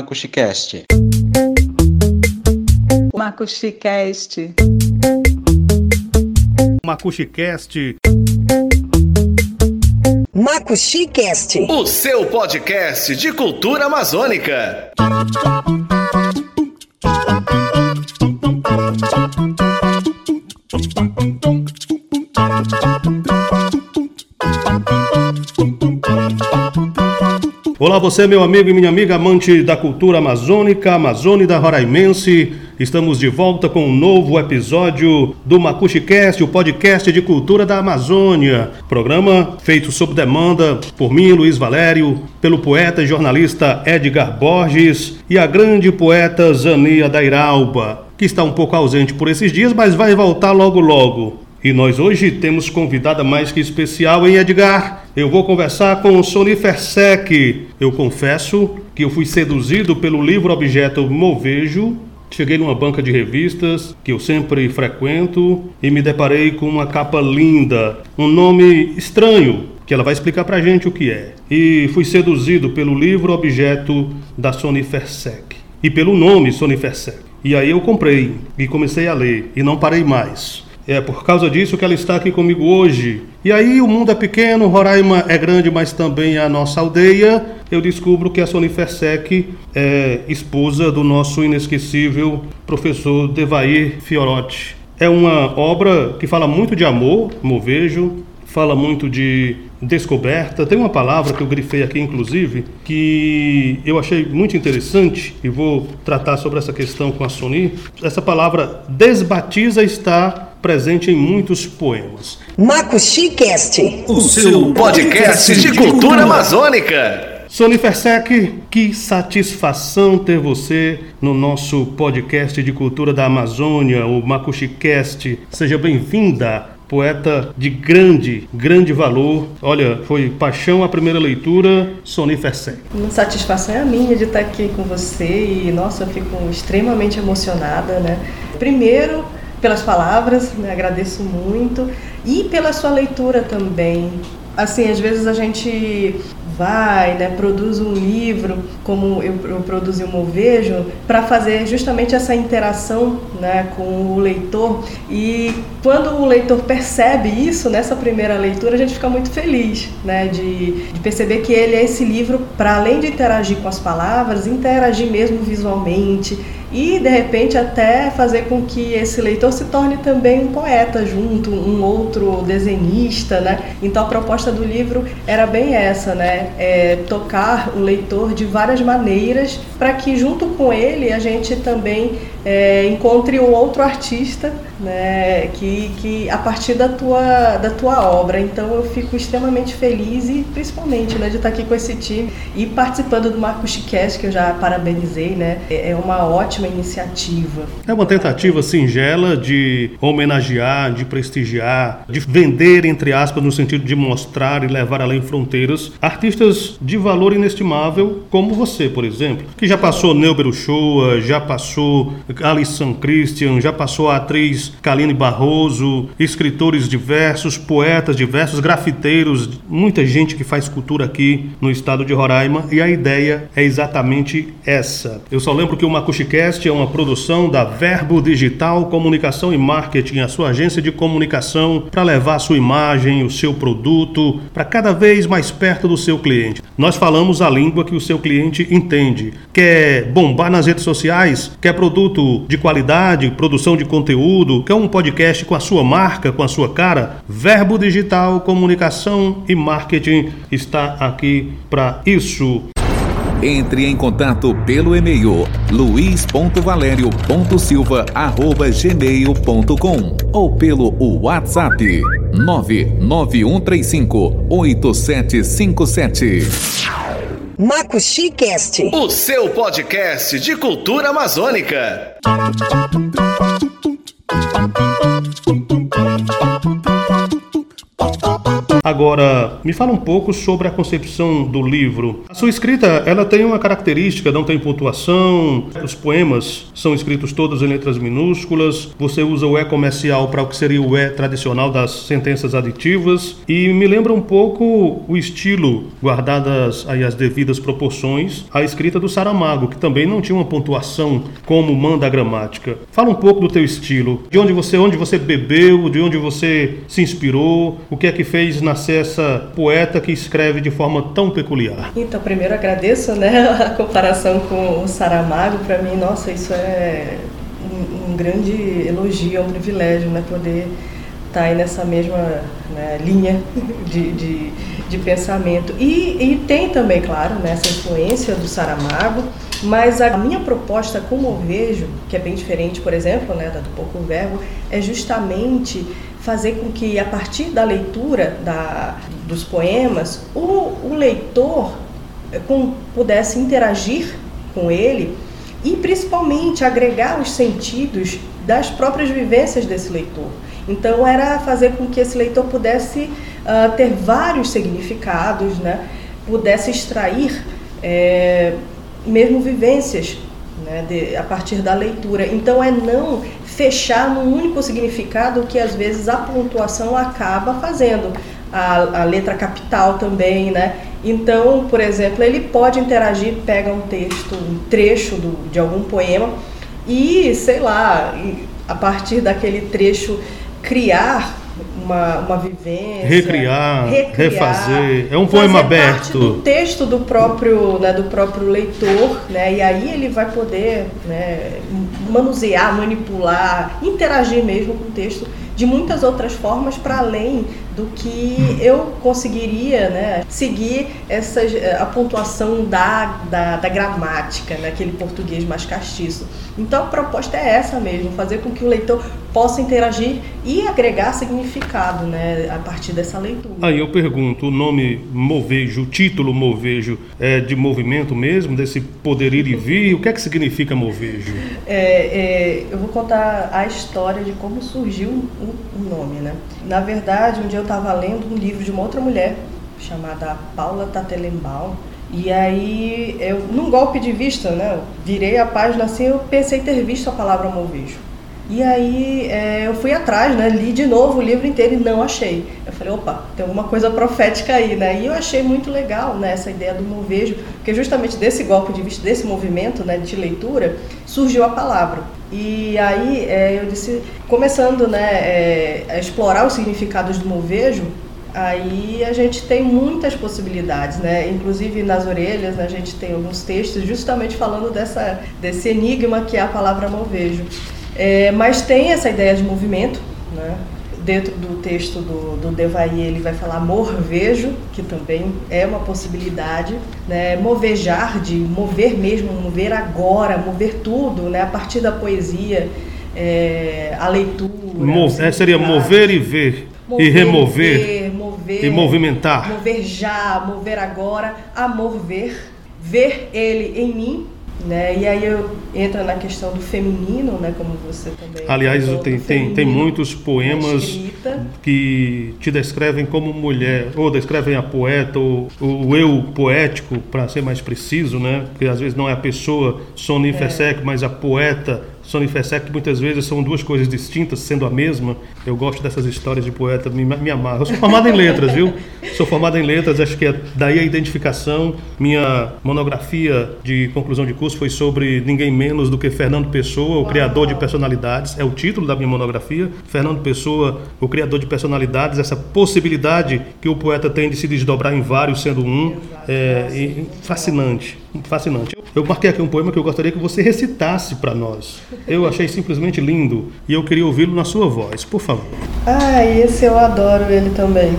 MacuxiCast. MacuxiCast. MacuxiCast. MacuxiCast. O seu podcast de cultura amazônica. Olá, você, meu amigo e minha amiga, amante da cultura amazônica, amazônida roraimense. Estamos de volta com um novo episódio do MacuxiCast, o podcast de cultura da Amazônia. Programa feito sob demanda por mim, Luiz Valério, pelo poeta e jornalista Edgar Borges e a grande poeta Zania Dairalba, que está um pouco ausente por esses dias, mas vai voltar logo logo. E nós hoje temos convidada mais que especial, hein, Edgar? Eu vou conversar com Sony Fersec. Eu confesso que eu fui seduzido pelo livro objeto Movejo. Cheguei numa banca de revistas que eu sempre frequento e me deparei com uma capa linda, um nome estranho, que ela vai explicar pra gente o que é. E fui seduzido pelo livro objeto da Sony Fersec e pelo nome Sony Fersec. E aí eu comprei e comecei a ler e não parei mais. É por causa disso que ela está aqui comigo hoje. E aí o mundo é pequeno, Roraima é grande, mas também é a nossa aldeia. Eu descubro que a Sony Fersec é esposa do nosso inesquecível professor Devair Fiorotti. É uma obra que fala muito de amor, movejo, fala muito de descoberta. Tem uma palavra que eu grifei aqui, inclusive, que eu achei muito interessante e vou tratar sobre essa questão com a Sony. Essa palavra desbatiza está presente em muitos poemas. MacuxiCast. O seu podcast de cultura amazônica. Sony Fersec, que satisfação ter você no nosso podcast de cultura da Amazônia, o MacuxiCast. Seja bem-vinda poeta de grande, grande valor. Olha, foi paixão a primeira leitura, Sony. Uma satisfação é a minha de estar aqui com você e, nossa, eu fico extremamente emocionada, né? Primeiro, pelas palavras, né? agradeço muito, e pela sua leitura também. Assim, às vezes a gente vai, né, produz um livro, como eu, eu produzi o Movejo, para fazer justamente essa interação né, com o leitor. E quando o leitor percebe isso nessa primeira leitura, a gente fica muito feliz né, de, de perceber que ele é esse livro, para além de interagir com as palavras, interagir mesmo visualmente e de repente até fazer com que esse leitor se torne também um poeta junto, um outro desenhista, né? Então a proposta do livro era bem essa, né? É tocar o leitor de várias maneiras para que junto com ele a gente também é, encontre um outro artista né, que, que a partir da tua, da tua obra. Então eu fico extremamente feliz e principalmente né, de estar aqui com esse time e participando do Marco Chicast, que eu já parabenizei, né? É uma ótima iniciativa. É uma tentativa singela de homenagear, de prestigiar, de vender, entre aspas, no sentido de mostrar e levar além fronteiras, artistas de valor inestimável, como você, por exemplo, que já passou Neuber Uchoa, já passou Alisson Christian, já passou a atriz Kaline Barroso, escritores diversos, poetas diversos, grafiteiros, muita gente que faz cultura aqui no estado de Roraima e a ideia é exatamente essa. Eu só lembro que o MacuxiCast é uma produção da Verbo Digital Comunicação e Marketing, a sua agência de comunicação para levar a sua imagem, o seu produto para cada vez mais perto do seu cliente. Nós falamos a língua que o seu cliente entende. Quer bombar nas redes sociais? Quer produto de qualidade, produção de conteúdo? Quer um podcast com a sua marca, com a sua cara? Verbo Digital Comunicação e Marketing está aqui para isso. Entre em contato pelo e-mail luiz.valério.silva.gmail.com ou pelo WhatsApp 99135 8757. MacuxiCast. O seu podcast de cultura amazônica. Agora, me fala um pouco sobre a concepção do livro. A sua escrita, ela tem uma característica, não tem pontuação. Os poemas são escritos todos em letras minúsculas. Você usa o E comercial para o que seria o E tradicional das sentenças aditivas e me lembra um pouco o estilo, guardadas aí as devidas proporções, a escrita do Saramago, que também não tinha uma pontuação como manda a gramática. Fala um pouco do teu estilo, de onde você, onde você bebeu, de onde você se inspirou, o que é que fez nascer essa poeta que escreve de forma tão peculiar. Então, primeiro agradeço, né, a comparação com o Saramago. Para mim, nossa, isso é um, um, grande elogio, é um privilégio, né, poder estar tá aí nessa mesma né, linha de, de, de pensamento. E, e, tem também, claro, né, essa influência do Saramago, mas a minha proposta, como eu vejo, que é bem diferente, por exemplo, né, da do Pouco Verbo, é justamente fazer com que, a partir da leitura da, dos poemas, o, o leitor eh, com, pudesse interagir com ele e, principalmente, agregar os sentidos das próprias vivências desse leitor. Então, era fazer com que esse leitor pudesse uh, ter vários significados, né? pudesse extrair é, mesmo vivências né, de, a partir da leitura. Então é não fechar num único significado que às vezes a pontuação acaba fazendo. A, a letra capital também, né? Então, por exemplo, ele pode interagir, pega um texto, um trecho do, de algum poema e, sei lá, a partir daquele trecho criar uma, uma vivência. Recriar, recriar, refazer. É um poema aberto. Do texto do próprio, né, do próprio leitor, né? E aí ele vai poder né, manusear, manipular, interagir mesmo com o texto de muitas outras formas para além do que eu conseguiria né, seguir essas, a pontuação da, da, da gramática, naquele né, português mais castiço. Então a proposta é essa mesmo, fazer com que o leitor possa interagir e agregar significado né, a partir dessa leitura. Aí eu pergunto, o nome movejo, o título movejo, é de movimento mesmo, desse poder ir e vir? O que é que significa movejo? É, é, eu vou contar a história de como surgiu o, o nome. Né? Na verdade, um dia eu estava lendo um livro de uma outra mulher, chamada Paula Tatelembaum, e aí, eu, num golpe de vista, né, eu virei a página assim, eu pensei ter visto a palavra movejo. E aí é, eu fui atrás, né, li de novo o livro inteiro e não achei. Eu falei, opa, tem alguma coisa profética aí, né? E eu achei muito legal né, essa ideia do movejo, porque justamente desse golpe de vista, desse movimento né, de leitura, surgiu a palavra. E aí é, eu disse, começando né, é, a explorar os significados do movejo, aí a gente tem muitas possibilidades, né? Inclusive nas orelhas né, a gente tem alguns textos justamente falando dessa, desse enigma que é a palavra movejo. É, mas tem essa ideia de movimento, né? Dentro do texto do, do Devaí, ele vai falar morvejo, que também é uma possibilidade, né? Movejar, de mover mesmo, mover agora, mover tudo, né? A partir da poesia, é, a leitura. Mo é, seria mover e ver, mover, e remover. Ver, mover, e movimentar. Mover já, mover agora, amor ver, ver ele em mim, né? E aí eu entra na questão do feminino, né? Como você também. Aliás, tem, tem, tem muitos poemas que te descrevem como mulher, ou descrevem a poeta, ou o eu poético, para ser mais preciso, né? Porque às vezes não é a pessoa sonifesec, é. mas a poeta Sonifesec, muitas vezes são duas coisas distintas, sendo a mesma. Eu gosto dessas histórias de poeta, me, me amarro. Eu sou formado em letras, viu? Sou formado em letras, acho que é daí a identificação. Minha monografia de conclusão de curso foi sobre ninguém menos do que Fernando Pessoa, o criador de personalidades. É o título da minha monografia. Fernando Pessoa, o criador de personalidades, essa possibilidade que o poeta tem de se desdobrar em vários, sendo um. É, fascinante, fascinante. Eu marquei aqui um poema que eu gostaria que você recitasse para nós. Eu achei simplesmente lindo e eu queria ouvi-lo na sua voz, por favor. Ah, esse eu adoro ele também.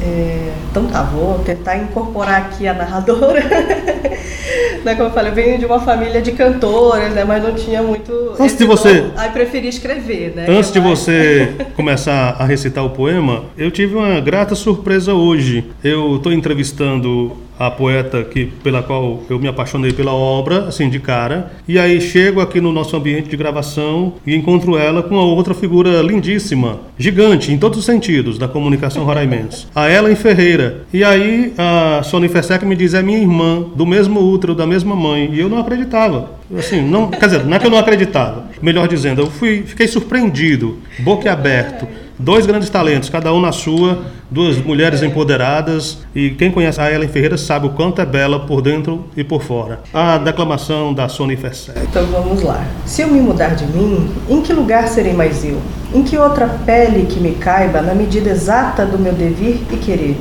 É, então tá, vou tentar incorporar aqui a narradora. né, como eu falei, eu venho de uma família de cantores, né, mas não tinha muito. Antes de você. Dom, aí preferi escrever, né? Antes de você começar a recitar o poema, eu tive uma grata surpresa hoje. Eu estou entrevistando a poeta que, pela qual eu me apaixonei pela obra, assim, de cara. E aí chego aqui no nosso ambiente de gravação e encontro ela com uma outra figura lindíssima, gigante, em todos os sentidos, da comunicação roraimense. A Ellen Ferreira. E aí a Sony Fesec me diz, é minha irmã, do mesmo útero, da mesma mãe. E eu não acreditava. Assim, não, quer dizer, não é que eu não acreditava. Melhor dizendo, eu fui, fiquei surpreendido, boca aberto. Dois grandes talentos, cada um na sua, duas mulheres empoderadas. E quem conhece a Ellen Ferreira sabe o quanto é bela por dentro e por fora. A declamação da Sony Fessé. Então vamos lá. Se eu me mudar de mim, em que lugar serei mais eu? Em que outra pele que me caiba na medida exata do meu devir e querer?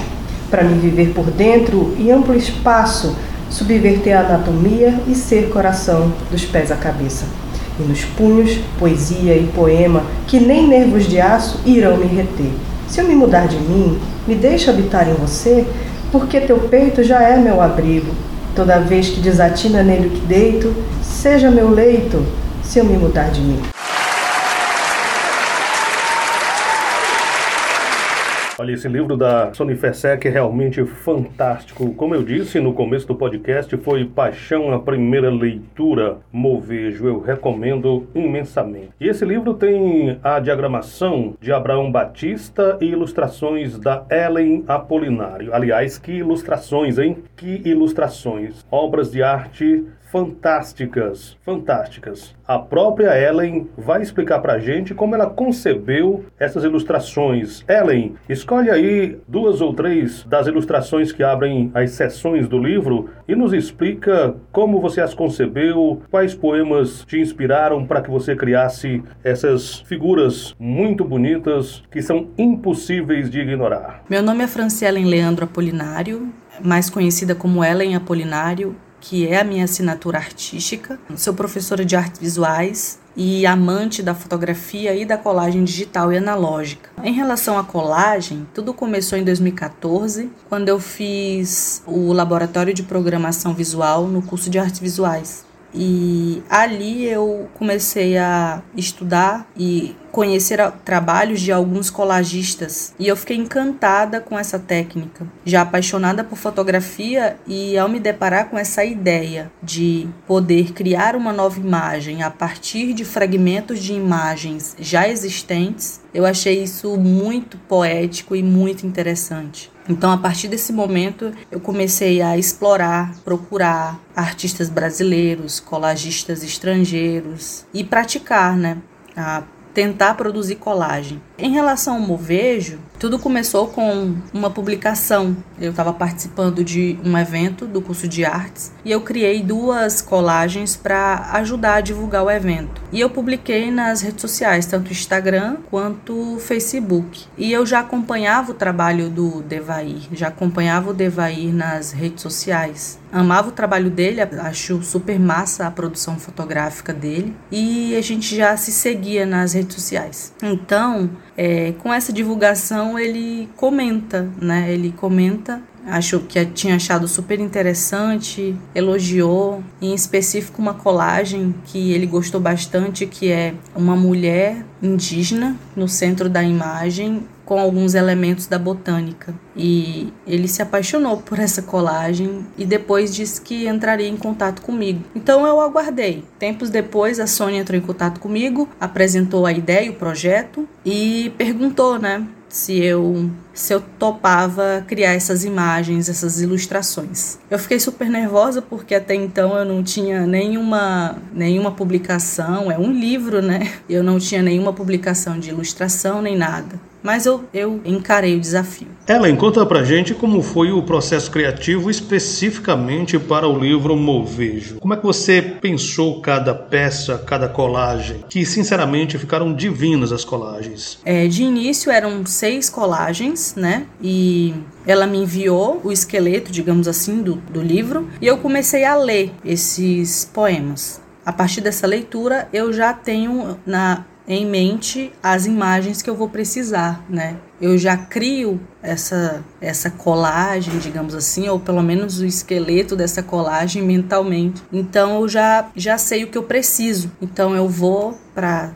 Para me viver por dentro e amplo espaço, subverter a anatomia e ser coração dos pés à cabeça nos punhos, poesia e poema, que nem nervos de aço irão me reter. Se eu me mudar de mim, me deixa habitar em você, porque teu peito já é meu abrigo. Toda vez que desatina nele o que deito, seja meu leito, se eu me mudar de mim. Olha, esse livro da Sony Fessec é realmente fantástico. Como eu disse no começo do podcast, foi paixão a primeira leitura. Movejo, eu recomendo imensamente. E esse livro tem a diagramação de Abraão Batista e ilustrações da Ellen Apolinário. Aliás, que ilustrações, hein? Que ilustrações. Obras de arte fantásticas, fantásticas. A própria Ellen vai explicar pra gente como ela concebeu essas ilustrações. Ellen, escolhe aí duas ou três das ilustrações que abrem as seções do livro e nos explica como você as concebeu, quais poemas te inspiraram para que você criasse essas figuras muito bonitas que são impossíveis de ignorar. Meu nome é Francielen Leandro Apolinário, mais conhecida como Ellen Apolinário que é a minha assinatura artística. Sou professora de artes visuais e amante da fotografia e da colagem digital e analógica. Em relação à colagem, tudo começou em 2014, quando eu fiz o laboratório de programação visual no curso de artes visuais. E ali eu comecei a estudar e conhecer trabalhos de alguns colagistas e eu fiquei encantada com essa técnica, já apaixonada por fotografia e ao me deparar com essa ideia de poder criar uma nova imagem a partir de fragmentos de imagens já existentes, eu achei isso muito poético e muito interessante. Então, a partir desse momento, eu comecei a explorar, procurar artistas brasileiros, colagistas estrangeiros e praticar, né? A tentar produzir colagem. Em relação ao movejo, tudo começou com uma publicação. Eu estava participando de um evento do curso de artes e eu criei duas colagens para ajudar a divulgar o evento. E eu publiquei nas redes sociais, tanto Instagram quanto Facebook. E eu já acompanhava o trabalho do Devair, já acompanhava o Devair nas redes sociais. Amava o trabalho dele, acho super massa a produção fotográfica dele e a gente já se seguia nas redes sociais. Então, é, com essa divulgação ele comenta, né? Ele comenta, achou que tinha achado super interessante, elogiou, em específico uma colagem que ele gostou bastante, que é uma mulher indígena no centro da imagem com alguns elementos da botânica. E ele se apaixonou por essa colagem e depois disse que entraria em contato comigo. Então eu aguardei. Tempos depois, a Sônia entrou em contato comigo, apresentou a ideia e o projeto e perguntou, né, se eu se eu topava criar essas imagens, essas ilustrações. Eu fiquei super nervosa porque até então eu não tinha nenhuma nenhuma publicação, é um livro, né? Eu não tinha nenhuma publicação de ilustração nem nada. Mas eu, eu encarei o desafio. Ellen, conta pra gente como foi o processo criativo especificamente para o livro Movejo. Como é que você pensou cada peça, cada colagem? Que sinceramente ficaram divinas as colagens. É, de início eram seis colagens, né? E ela me enviou o esqueleto, digamos assim, do, do livro e eu comecei a ler esses poemas. A partir dessa leitura, eu já tenho na em mente as imagens que eu vou precisar, né? eu já crio essa, essa colagem, digamos assim, ou pelo menos o esqueleto dessa colagem mentalmente. Então eu já, já sei o que eu preciso. Então eu vou para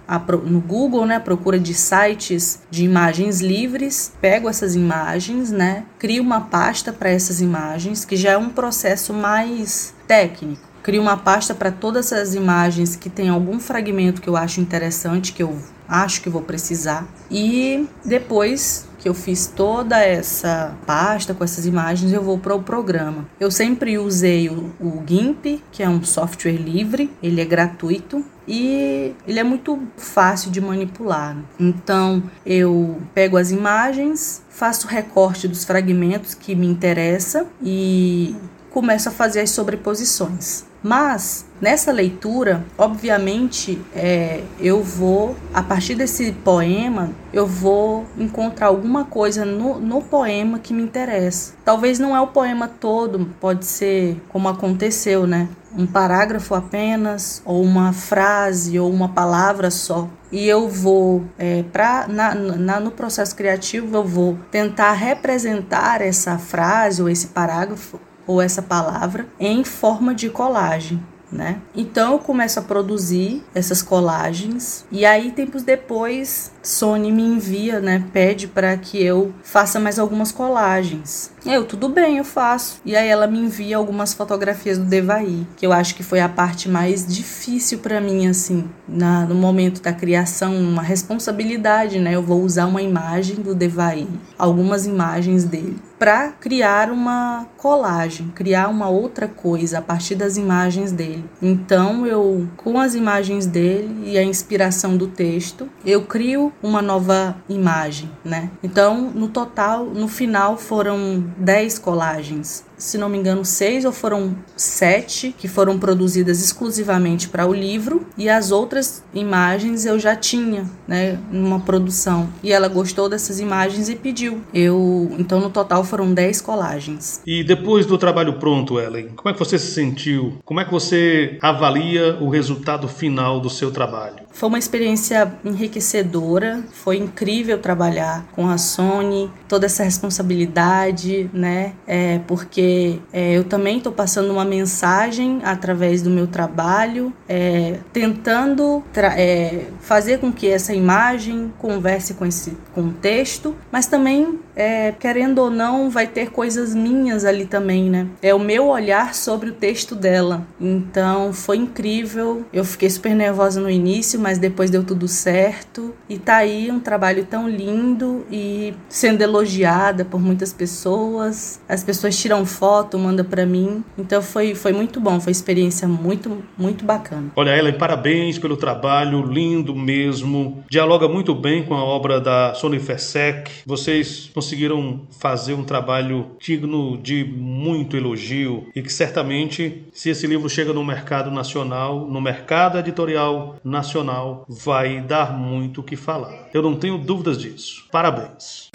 no Google, né, procura de sites de imagens livres, pego essas imagens, né, crio uma pasta para essas imagens, que já é um processo mais técnico. Crio uma pasta para todas as imagens que tem algum fragmento que eu acho interessante, que eu acho que vou precisar. E depois que eu fiz toda essa pasta com essas imagens, eu vou para o programa. Eu sempre usei o, o GIMP, que é um software livre, ele é gratuito e ele é muito fácil de manipular. Então eu pego as imagens, faço recorte dos fragmentos que me interessa e começo a fazer as sobreposições. Mas nessa leitura, obviamente, é, eu vou, a partir desse poema, eu vou encontrar alguma coisa no, no poema que me interessa. Talvez não é o poema todo, pode ser como aconteceu, né? Um parágrafo apenas, ou uma frase, ou uma palavra só. E eu vou, é, pra, na, na, no processo criativo, eu vou tentar representar essa frase ou esse parágrafo ou essa palavra em forma de colagem. Né? Então eu começo a produzir essas colagens e aí tempos depois Sony me envia, né, pede para que eu faça mais algumas colagens. Eu, tudo bem, eu faço. E aí ela me envia algumas fotografias do Devaí, que eu acho que foi a parte mais difícil para mim, assim, na, no momento da criação, uma responsabilidade, né? Eu vou usar uma imagem do Devaí, algumas imagens dele, para criar uma colagem, criar uma outra coisa a partir das imagens dele. Então eu, com as imagens dele e a inspiração do texto, eu crio uma nova imagem, né? Então, no total, no final foram 10 colagens se não me engano, seis ou foram sete que foram produzidas exclusivamente para o livro e as outras imagens eu já tinha, né, numa produção. E ela gostou dessas imagens e pediu. Eu, então no total foram dez colagens. E depois do trabalho pronto, Ellen, como é que você se sentiu? Como é que você avalia o resultado final do seu trabalho? Foi uma experiência enriquecedora, foi incrível trabalhar com a Sony, toda essa responsabilidade, né? É, porque é, eu também estou passando uma mensagem através do meu trabalho, é, tentando é, fazer com que essa imagem converse com esse contexto, mas também, é, querendo ou não, vai ter coisas minhas ali também, né? É o meu olhar sobre o texto dela. Então foi incrível. Eu fiquei super nervosa no início, mas depois deu tudo certo. E tá aí um trabalho tão lindo e sendo elogiada por muitas pessoas. As pessoas tiram foto, manda para mim. Então foi, foi muito bom, foi experiência muito, muito bacana. Olha, Ellen, parabéns pelo trabalho, lindo mesmo. Dialoga muito bem com a obra da Sony Fesec. Vocês conseguiram fazer um trabalho digno de muito elogio e que certamente, se esse livro chega no mercado nacional, no mercado editorial nacional, vai dar muito o que falar. Eu não tenho dúvidas disso. Parabéns.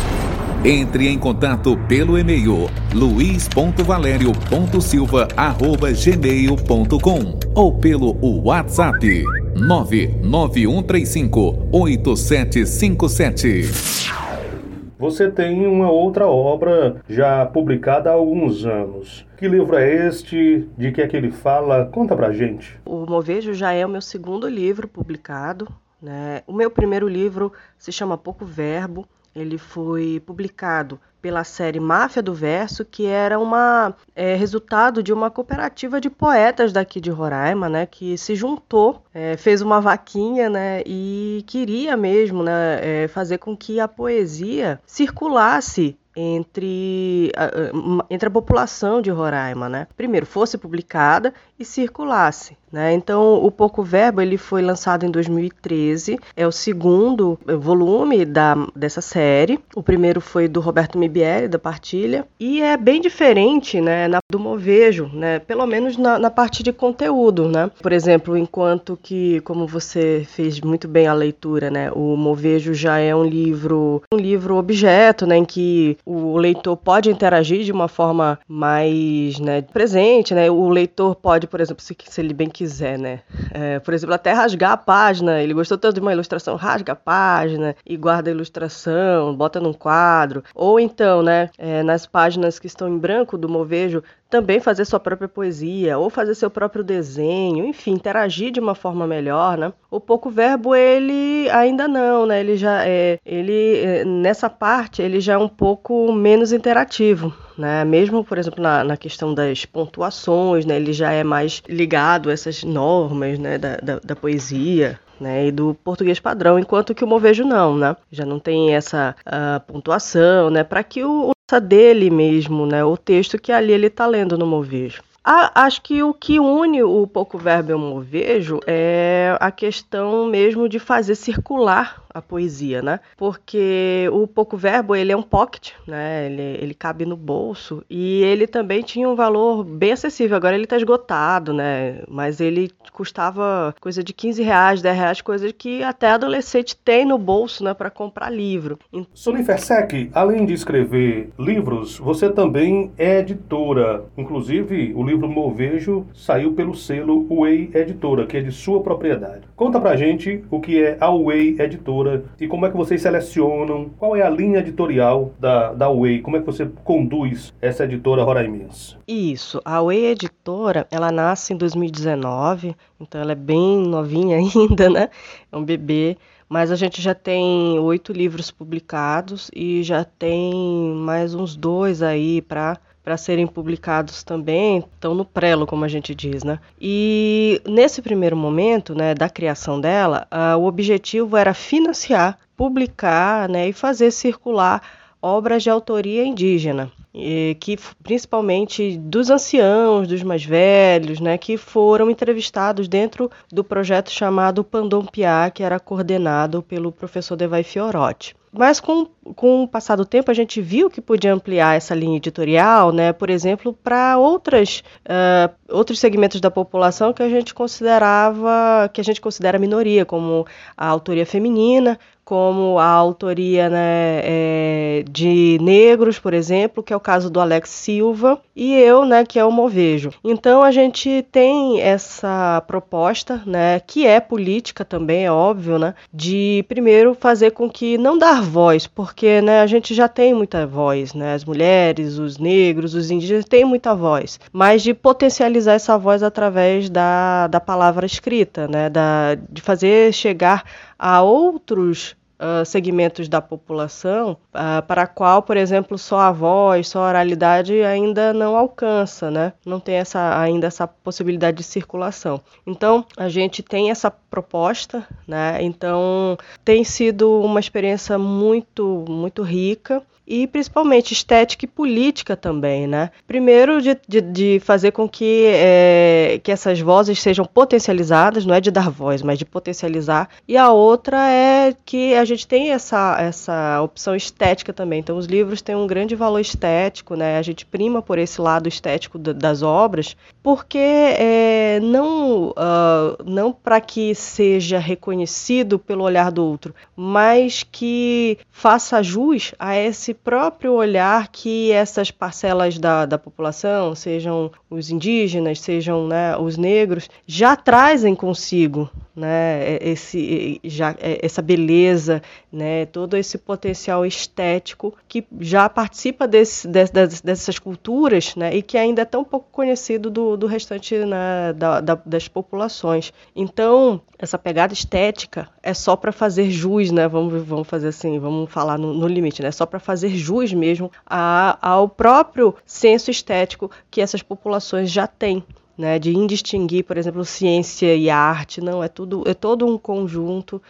Entre em contato pelo e-mail luiz.valério.silva.gmail.com ou pelo WhatsApp 991358757. Você tem uma outra obra já publicada há alguns anos. Que livro é este? De que é que ele fala? Conta pra gente. O Movejo já é o meu segundo livro publicado. Né? O meu primeiro livro se chama Pouco Verbo ele foi publicado pela série Máfia do Verso, que era uma é, resultado de uma cooperativa de poetas daqui de Roraima, né, que se juntou, é, fez uma vaquinha, né, e queria mesmo, né, é, fazer com que a poesia circulasse entre a, entre a população de Roraima, né? Primeiro fosse publicada e circulasse, né? Então o Pouco Verbo ele foi lançado em 2013, é o segundo volume da dessa série. O primeiro foi do Roberto Mibieri da Partilha e é bem diferente, né? Na, do Movejo, né? Pelo menos na, na parte de conteúdo, né? Por exemplo, enquanto que como você fez muito bem a leitura, né? O Movejo já é um livro um livro objeto, né? Em que o leitor pode interagir de uma forma mais né, presente, né? O leitor pode, por exemplo, se, se ele bem quiser, né? É, por exemplo, até rasgar a página. Ele gostou tanto de uma ilustração, rasga a página e guarda a ilustração, bota num quadro. Ou então, né, é, nas páginas que estão em branco do Movejo, também fazer sua própria poesia ou fazer seu próprio desenho, enfim, interagir de uma forma melhor, né? O pouco verbo ele ainda não, né? Ele já é, ele é, nessa parte ele já é um pouco menos interativo, né? Mesmo, por exemplo, na, na questão das pontuações, né? Ele já é mais ligado a essas normas, né? Da, da, da poesia, né, e do português padrão, enquanto que o movejo não, né? Já não tem essa uh, pontuação, né, para que o, dele mesmo, né? O texto que ali ele está lendo no movejo. Acho que o que une o pouco verbo e o movejo é a questão mesmo de fazer circular a poesia, né? Porque o pouco verbo ele é um pocket, né? Ele, ele cabe no bolso e ele também tinha um valor bem acessível. Agora ele está esgotado, né? Mas ele custava coisa de 15 reais, 10 reais, coisa que até adolescente tem no bolso, né? Para comprar livro. Sonia Fersec, além de escrever livros, você também é editora. Inclusive, o livro Movejo saiu pelo selo Way Editora, que é de sua propriedade. Conta pra gente o que é a Way Editora e como é que vocês selecionam, qual é a linha editorial da, da Way, como é que você conduz essa editora roraimense? Isso, a Way Editora, ela nasce em 2019, então ela é bem novinha ainda, né? É um bebê, mas a gente já tem oito livros publicados e já tem mais uns dois aí para para serem publicados também, estão no prelo, como a gente diz, né? E nesse primeiro momento, né, da criação dela, uh, o objetivo era financiar, publicar, né, e fazer circular obras de autoria indígena, que principalmente dos anciãos, dos mais velhos, né, que foram entrevistados dentro do projeto chamado Pandompiá, que era coordenado pelo professor Devai Fiorotti. Mas com, com o passar do tempo a gente viu que podia ampliar essa linha editorial, né, por exemplo, para outras uh, outros segmentos da população que a gente considerava que a gente considera minoria, como a autoria feminina, como a autoria né, é, de negros, por exemplo, que é o caso do Alex Silva, e eu, né, que é o Movejo. Então a gente tem essa proposta, né, que é política também, é óbvio, né, de primeiro fazer com que não dar voz, porque né, a gente já tem muita voz, né, as mulheres, os negros, os indígenas têm muita voz, mas de potencializar essa voz através da, da palavra escrita, né, da, de fazer chegar a outros uh, segmentos da população uh, para a qual, por exemplo, só a voz, só a oralidade ainda não alcança, né? Não tem essa, ainda essa possibilidade de circulação. Então, a gente tem essa proposta, né? Então, tem sido uma experiência muito, muito rica e principalmente estética e política também, né? Primeiro de, de, de fazer com que, é, que essas vozes sejam potencializadas, não é de dar voz, mas de potencializar. E a outra é que a gente tem essa, essa opção estética também. Então os livros têm um grande valor estético, né? A gente prima por esse lado estético das obras, porque é, não, uh, não para que seja reconhecido pelo olhar do outro, mas que faça jus a esse próprio olhar que essas parcelas da, da população, sejam os indígenas, sejam né, os negros, já trazem consigo né, esse, já, é, essa beleza, né, todo esse potencial estético que já participa desse, dessas, dessas culturas né, e que ainda é tão pouco conhecido do, do restante né, da, da, das populações. Então, essa pegada estética é só para fazer jus, né, vamos, vamos fazer assim, vamos falar no, no limite, né, só para fazer jus mesmo a, ao próprio senso estético que essas populações já têm né, de indistinguir, por exemplo, ciência e arte, não, é tudo, é todo um conjunto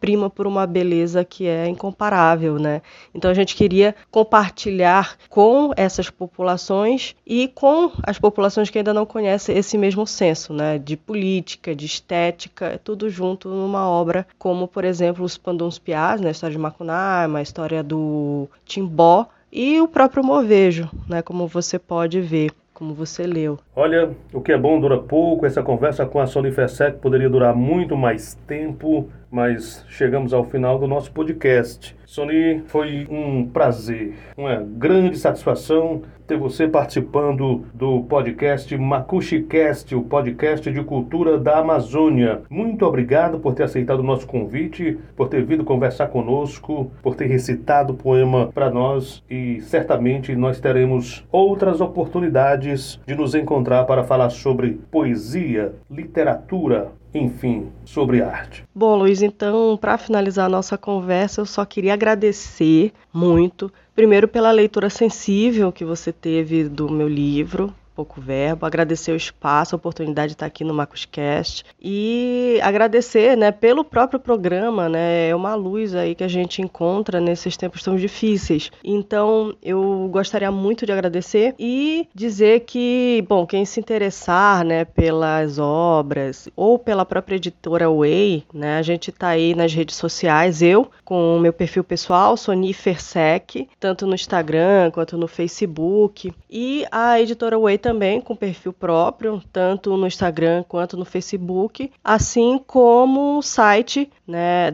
prima por uma beleza que é incomparável, né? Então a gente queria compartilhar com essas populações e com as populações que ainda não conhecem esse mesmo senso, né, de política, de estética, é tudo junto numa obra como, por exemplo, os Panduns Piás, né, a história de Macunaíma, a história do Timbó e o próprio Movejo, né, como você pode ver como você leu. Olha, o que é bom dura pouco. Essa conversa com a Sony Fessec poderia durar muito mais tempo, mas chegamos ao final do nosso podcast. Sony, foi um prazer, uma grande satisfação ter você participando do podcast MacuxiCast, o podcast de cultura da Amazônia. Muito obrigado por ter aceitado o nosso convite, por ter vindo conversar conosco, por ter recitado o poema para nós e certamente nós teremos outras oportunidades de nos encontrar para falar sobre poesia, literatura, enfim, sobre arte. Bom, Luiz, então, para finalizar a nossa conversa, eu só queria agradecer muito, primeiro pela leitura sensível que você teve do meu livro, pouco verbo, agradecer o espaço, a oportunidade de estar aqui no Macuscast e agradecer, né, pelo próprio programa, né, é uma luz aí que a gente encontra nesses tempos tão difíceis. Então, eu gostaria muito de agradecer e dizer que, bom, quem se interessar, né, pelas obras ou pela própria editora Way, né, a gente está aí nas redes sociais, eu com o meu perfil pessoal, Soni Fersec, tanto no Instagram quanto no Facebook, e a editora Way também com perfil próprio, tanto no Instagram quanto no Facebook, assim como o site né,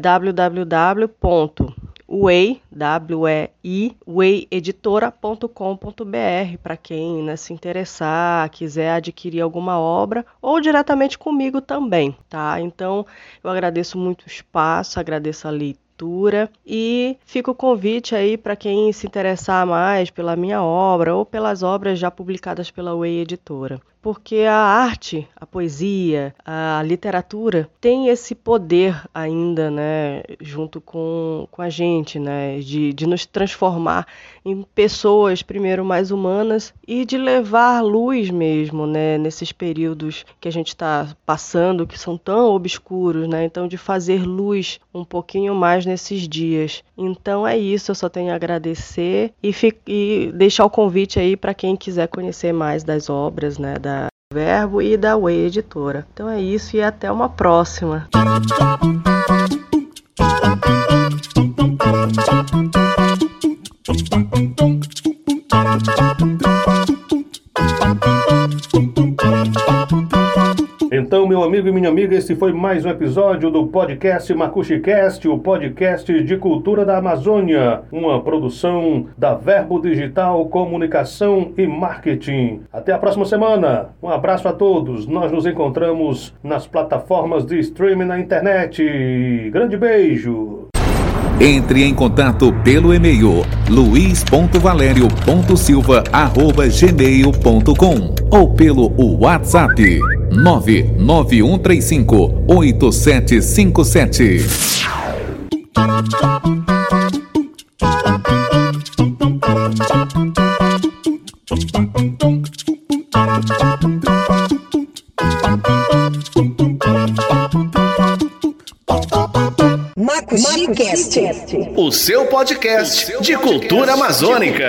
para quem né, se interessar, quiser adquirir alguma obra ou diretamente comigo também, tá? Então eu agradeço muito o espaço, agradeço a leitura e fica o convite aí para quem se interessar mais pela minha obra ou pelas obras já publicadas pela Way Editora porque a arte, a poesia, a literatura tem esse poder ainda, né, junto com, com a gente, né, de, de nos transformar em pessoas, primeiro, mais humanas e de levar luz mesmo, né, nesses períodos que a gente está passando, que são tão obscuros, né, então de fazer luz um pouquinho mais nesses dias. Então é isso, eu só tenho a agradecer e, e deixar o convite aí para quem quiser conhecer mais das obras, né, da Verbo e da Way Editora. Então é isso e até uma próxima. Então, meu amigo e minha amiga, esse foi mais um episódio do podcast MacuxiCast, o podcast de cultura da Amazônia, uma produção da Verbo Digital Comunicação e Marketing. Até a próxima semana. Um abraço a todos. Nós nos encontramos nas plataformas de streaming na internet. Grande beijo. Entre em contato pelo e-mail luiz.valério.silva@gmail.com ou pelo WhatsApp 99135 8757. Macuxicast. O seu podcast de cultura amazônica.